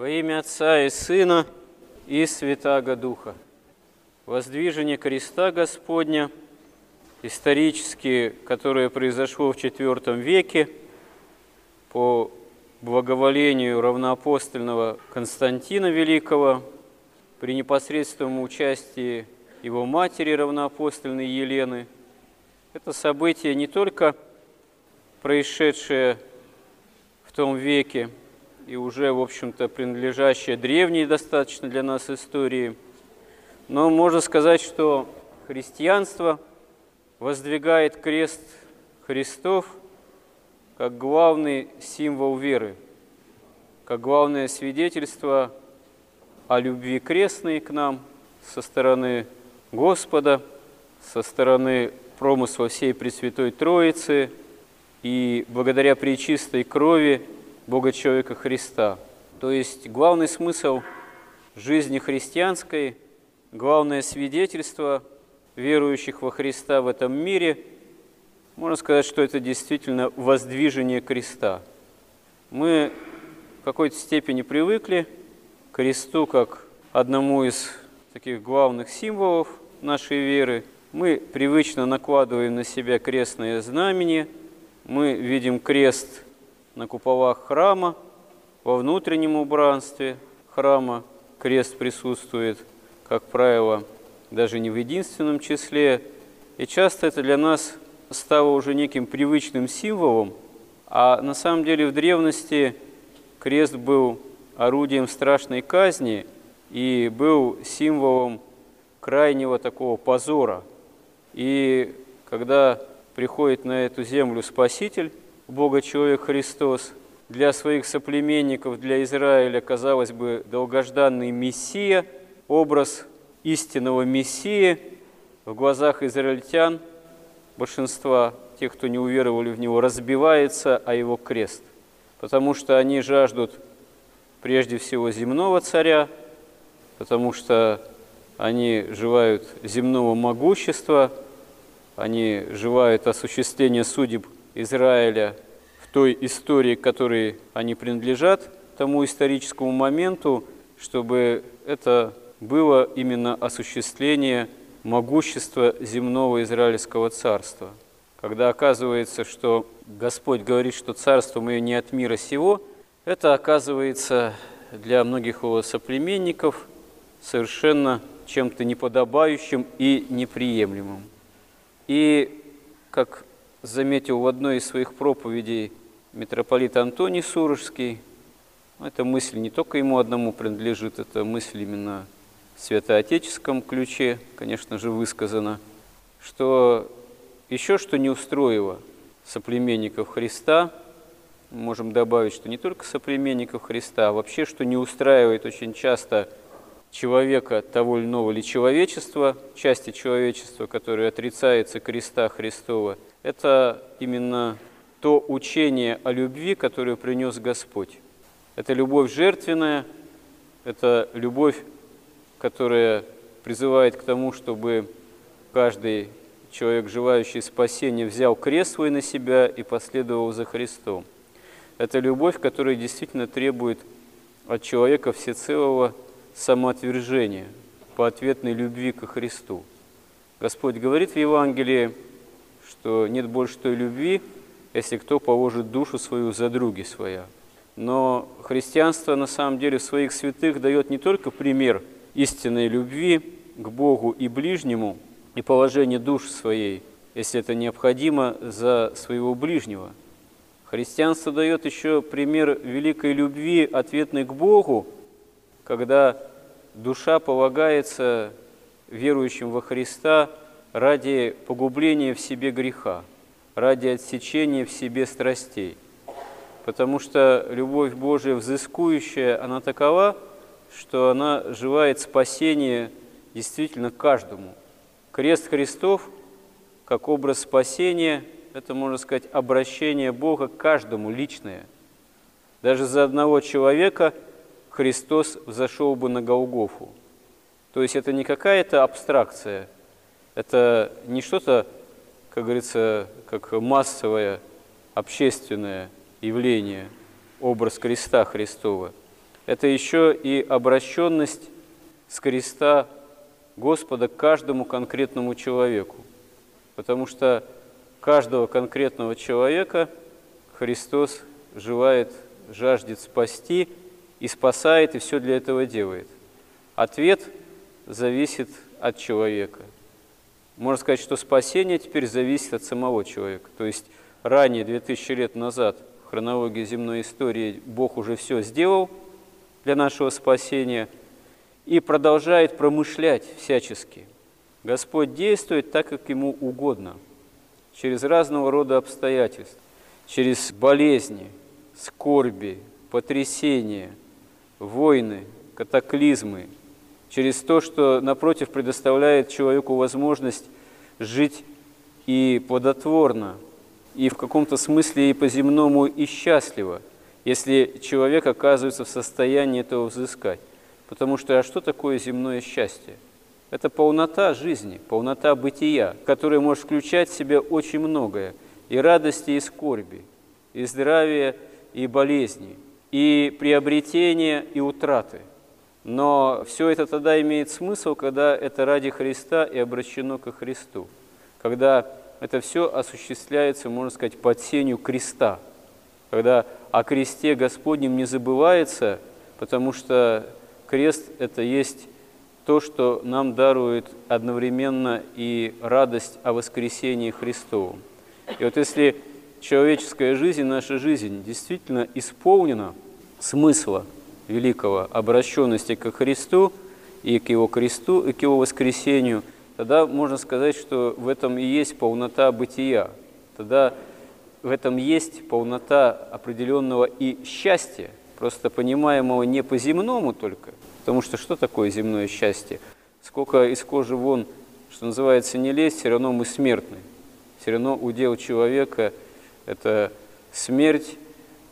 Во имя Отца и Сына и Святаго Духа. Воздвижение креста Господня, исторически, которое произошло в IV веке по благоволению равноапостольного Константина Великого при непосредственном участии его матери равноапостольной Елены. Это событие не только происшедшее в том веке и уже, в общем-то, принадлежащее древней достаточно для нас истории, но можно сказать, что христианство воздвигает крест Христов как главный символ веры, как главное свидетельство о любви крестной к нам со стороны Господа, со стороны промысла всей Пресвятой Троицы. И благодаря пречистой крови Бога человека Христа. То есть главный смысл жизни христианской, главное свидетельство верующих во Христа в этом мире, можно сказать, что это действительно воздвижение креста. Мы в какой-то степени привыкли к кресту как одному из таких главных символов нашей веры. Мы привычно накладываем на себя крестное знамение, мы видим крест на куполах храма, во внутреннем убранстве храма крест присутствует, как правило, даже не в единственном числе. И часто это для нас стало уже неким привычным символом, а на самом деле в древности крест был орудием страшной казни и был символом крайнего такого позора. И когда приходит на эту землю Спаситель, Бога-человек Христос, для своих соплеменников, для Израиля, казалось бы, долгожданный Мессия, образ истинного Мессии в глазах израильтян, большинства тех, кто не уверовали в Него, разбивается о Его крест, потому что они жаждут прежде всего земного царя, потому что они желают земного могущества, они желают осуществления судеб Израиля той истории, которой они принадлежат, тому историческому моменту, чтобы это было именно осуществление могущества земного Израильского царства. Когда оказывается, что Господь говорит, что царство мое не от мира сего, это оказывается для многих его соплеменников совершенно чем-то неподобающим и неприемлемым. И, как заметил в одной из своих проповедей митрополит Антоний Сурожский, эта мысль не только ему одному принадлежит, это мысль именно в святоотеческом ключе, конечно же, высказана, что еще что не устроило соплеменников Христа, можем добавить, что не только соплеменников Христа, а вообще, что не устраивает очень часто – человека того или иного или человечества, части человечества, которое отрицается креста Христова, это именно то учение о любви, которое принес Господь. Это любовь жертвенная, это любовь, которая призывает к тому, чтобы каждый человек, желающий спасения, взял крест свой на себя и последовал за Христом. Это любовь, которая действительно требует от человека всецелого самоотвержения, по ответной любви ко Христу. Господь говорит в Евангелии, что нет больше той любви, если кто положит душу свою за други своя. Но христианство на самом деле своих святых дает не только пример истинной любви к Богу и ближнему и положение душ своей, если это необходимо, за своего ближнего. Христианство дает еще пример великой любви, ответной к Богу, когда душа полагается верующим во Христа ради погубления в себе греха, ради отсечения в себе страстей. Потому что любовь Божия взыскующая, она такова, что она желает спасения действительно каждому. Крест Христов, как образ спасения, это, можно сказать, обращение Бога к каждому личное. Даже за одного человека – Христос взошел бы на Голгофу. То есть это не какая-то абстракция, это не что-то, как говорится, как массовое общественное явление, образ креста Христова, это еще и обращенность с креста Господа к каждому конкретному человеку. Потому что каждого конкретного человека Христос желает, жаждет спасти и спасает, и все для этого делает. Ответ зависит от человека. Можно сказать, что спасение теперь зависит от самого человека. То есть ранее, 2000 лет назад, в хронологии земной истории, Бог уже все сделал для нашего спасения и продолжает промышлять всячески. Господь действует так, как Ему угодно, через разного рода обстоятельства, через болезни, скорби, потрясения, войны, катаклизмы, через то, что, напротив, предоставляет человеку возможность жить и плодотворно, и в каком-то смысле и по-земному, и счастливо, если человек оказывается в состоянии этого взыскать. Потому что а что такое земное счастье? Это полнота жизни, полнота бытия, которая может включать в себя очень многое, и радости, и скорби, и здравия, и болезни, и приобретения, и утраты. Но все это тогда имеет смысл, когда это ради Христа и обращено ко Христу, когда это все осуществляется, можно сказать, под сенью креста, когда о кресте Господнем не забывается, потому что крест – это есть то, что нам дарует одновременно и радость о воскресении Христовом. И вот если человеческая жизнь, наша жизнь действительно исполнена смысла великого обращенности к Христу и к Его кресту, и к Его воскресению, тогда можно сказать, что в этом и есть полнота бытия. Тогда в этом есть полнота определенного и счастья, просто понимаемого не по-земному только, потому что что такое земное счастье? Сколько из кожи вон, что называется, не лезть, все равно мы смертны. Все равно удел человека – это смерть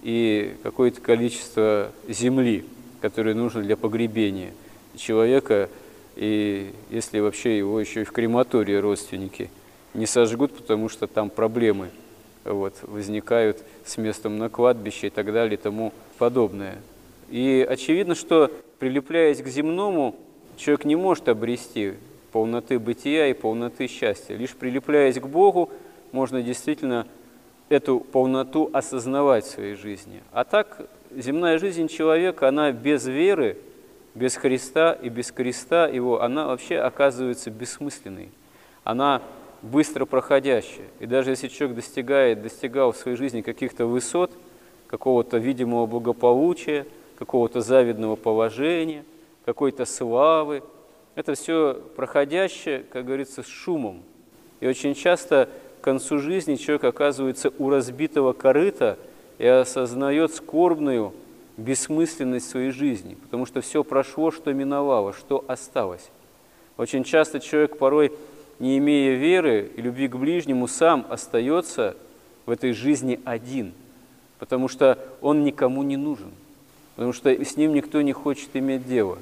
и какое-то количество земли, которое нужно для погребения человека, и если вообще его еще и в крематории родственники не сожгут, потому что там проблемы – вот, возникают с местом на кладбище и так далее и тому подобное. И очевидно, что прилепляясь к земному, человек не может обрести полноты бытия и полноты счастья. Лишь прилепляясь к Богу, можно действительно эту полноту осознавать в своей жизни. А так, земная жизнь человека, она без веры, без Христа и без креста его, она вообще оказывается бессмысленной. Она быстро проходящее. И даже если человек достигает, достигал в своей жизни каких-то высот, какого-то видимого благополучия, какого-то завидного положения, какой-то славы, это все проходящее, как говорится, с шумом. И очень часто концу жизни человек оказывается у разбитого корыта и осознает скорбную бессмысленность своей жизни, потому что все прошло, что миновало, что осталось. Очень часто человек порой не имея веры и любви к ближнему, сам остается в этой жизни один, потому что он никому не нужен, потому что с ним никто не хочет иметь дело.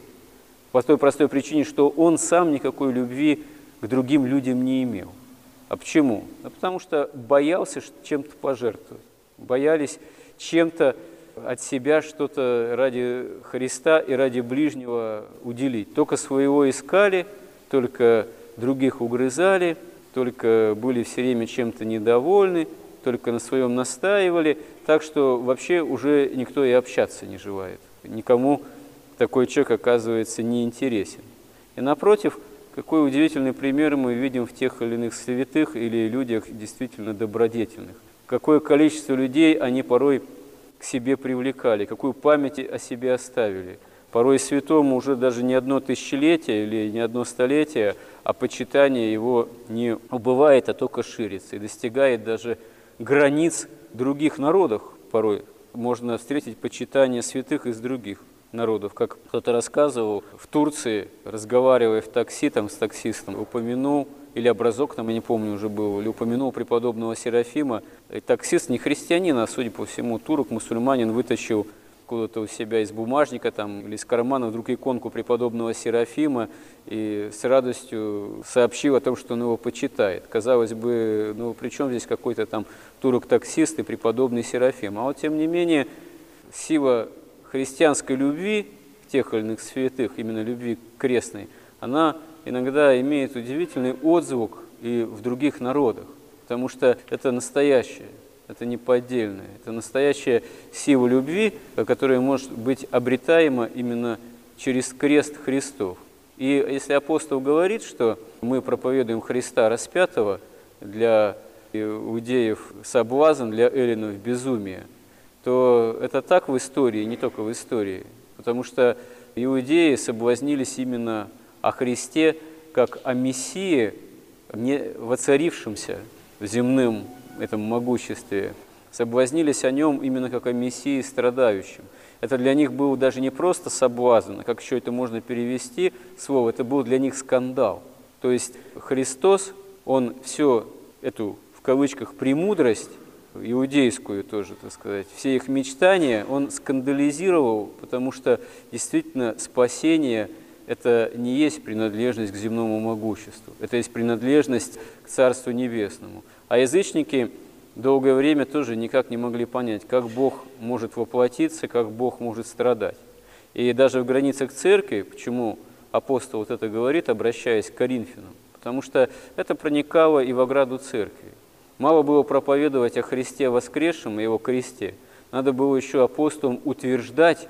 По той простой причине, что он сам никакой любви к другим людям не имел. А почему? А потому что боялся чем-то пожертвовать, боялись чем-то от себя что-то ради Христа и ради ближнего уделить. Только своего искали, только других угрызали, только были все время чем-то недовольны, только на своем настаивали, так что вообще уже никто и общаться не желает. Никому такой человек оказывается неинтересен. И напротив, какой удивительный пример мы видим в тех или иных святых или людях действительно добродетельных. Какое количество людей они порой к себе привлекали, какую память о себе оставили – Порой святому уже даже не одно тысячелетие или не одно столетие, а почитание его не убывает, а только ширится и достигает даже границ других народов порой. Можно встретить почитание святых из других народов. Как кто-то рассказывал, в Турции, разговаривая в такси там, с таксистом, упомянул, или образок там, я не помню уже был, или упомянул преподобного Серафима. И таксист не христианин, а, судя по всему, турок, мусульманин, вытащил откуда-то у себя из бумажника там, или из кармана вдруг иконку преподобного Серафима и с радостью сообщил о том, что он его почитает. Казалось бы, ну при чем здесь какой-то там турок-таксист и преподобный Серафим? А вот тем не менее сила христианской любви к тех или иных святых, именно любви крестной, она иногда имеет удивительный отзвук и в других народах, потому что это настоящее, это не поддельное, это настоящая сила любви, которая может быть обретаема именно через крест Христов. И если апостол говорит, что мы проповедуем Христа распятого для иудеев соблазн, для эллинов безумие, то это так в истории, не только в истории, потому что иудеи соблазнились именно о Христе как о Мессии, не воцарившемся в земном этом могуществе, соблазнились о нем именно как о Мессии страдающем. Это для них был даже не просто соблазн, как еще это можно перевести слово, это был для них скандал. То есть Христос, Он все эту, в кавычках, премудрость, иудейскую тоже, так сказать, все их мечтания он скандализировал, потому что действительно спасение – это не есть принадлежность к земному могуществу, это есть принадлежность к Царству Небесному. А язычники долгое время тоже никак не могли понять, как Бог может воплотиться, как Бог может страдать. И даже в границах церкви, почему апостол вот это говорит, обращаясь к Коринфянам, потому что это проникало и в ограду церкви. Мало было проповедовать о Христе воскресшем и его кресте. Надо было еще апостолам утверждать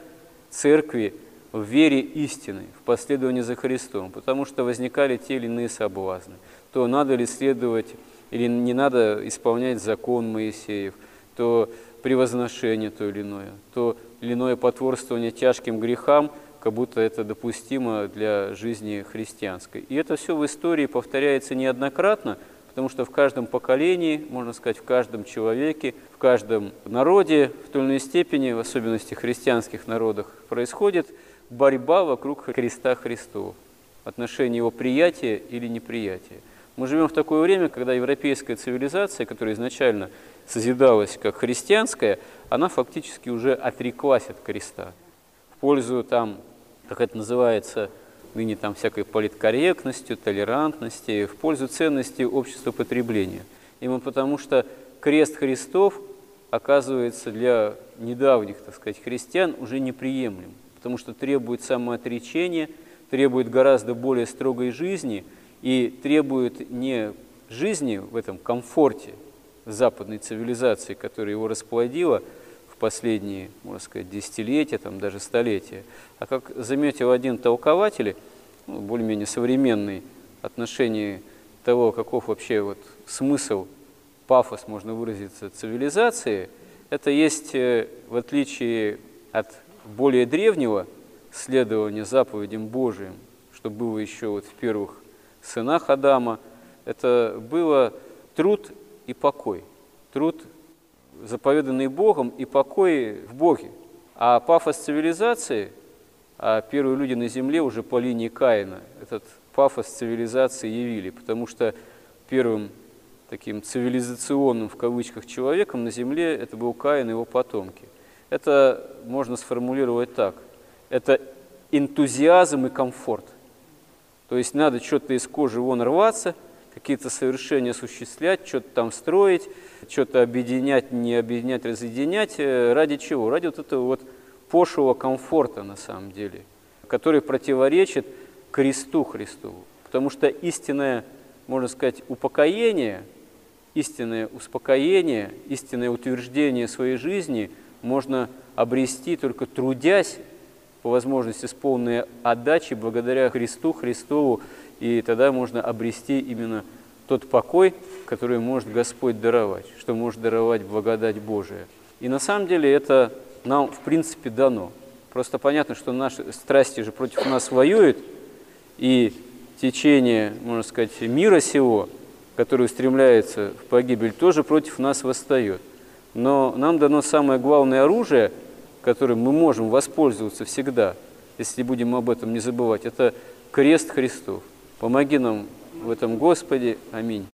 церкви в вере истины, в последовании за Христом, потому что возникали те или иные соблазны. То надо ли следовать или не надо исполнять закон Моисеев, то превозношение то или иное, то или иное потворствование тяжким грехам, как будто это допустимо для жизни христианской. И это все в истории повторяется неоднократно, потому что в каждом поколении, можно сказать, в каждом человеке, в каждом народе в той или иной степени, в особенности христианских народах, происходит борьба вокруг Христа Христова, отношение его приятия или неприятия. Мы живем в такое время, когда европейская цивилизация, которая изначально созидалась как христианская, она фактически уже отреклась от креста в пользу там, как это называется, ныне там всякой политкорректностью, толерантности, в пользу ценности общества потребления. Именно потому что крест Христов оказывается для недавних, так сказать, христиан уже неприемлем, потому что требует самоотречения, требует гораздо более строгой жизни и требует не жизни в этом комфорте западной цивилизации, которая его расплодила последние, можно сказать, десятилетия, там, даже столетия, а как заметил один толкователь, ну, более-менее современный, отношении того, каков вообще вот смысл, пафос, можно выразиться, цивилизации, это есть, э, в отличие от более древнего следования заповедям Божиим, что было еще вот в первых сынах Адама, это было труд и покой. Труд, заповеданный Богом, и покой в Боге. А пафос цивилизации, а первые люди на земле уже по линии Каина этот пафос цивилизации явили, потому что первым таким цивилизационным в кавычках человеком на земле это был Каин и его потомки. Это можно сформулировать так. Это энтузиазм и комфорт. То есть надо что-то из кожи вон рваться, какие-то совершения осуществлять, что-то там строить, что-то объединять, не объединять, разъединять. Э, ради чего? Ради вот этого вот пошлого комфорта на самом деле, который противоречит кресту Христову. Потому что истинное, можно сказать, упокоение, истинное успокоение, истинное утверждение своей жизни – можно обрести только трудясь, по возможности с полной отдачей, благодаря Христу, Христову, и тогда можно обрести именно тот покой, который может Господь даровать, что может даровать благодать Божия. И на самом деле это нам, в принципе, дано. Просто понятно, что наши страсти же против нас воюют, и течение, можно сказать, мира сего, которое устремляется в погибель, тоже против нас восстает. Но нам дано самое главное оружие, которым мы можем воспользоваться всегда, если будем об этом не забывать, это крест Христов. Помоги нам в этом, Господи. Аминь.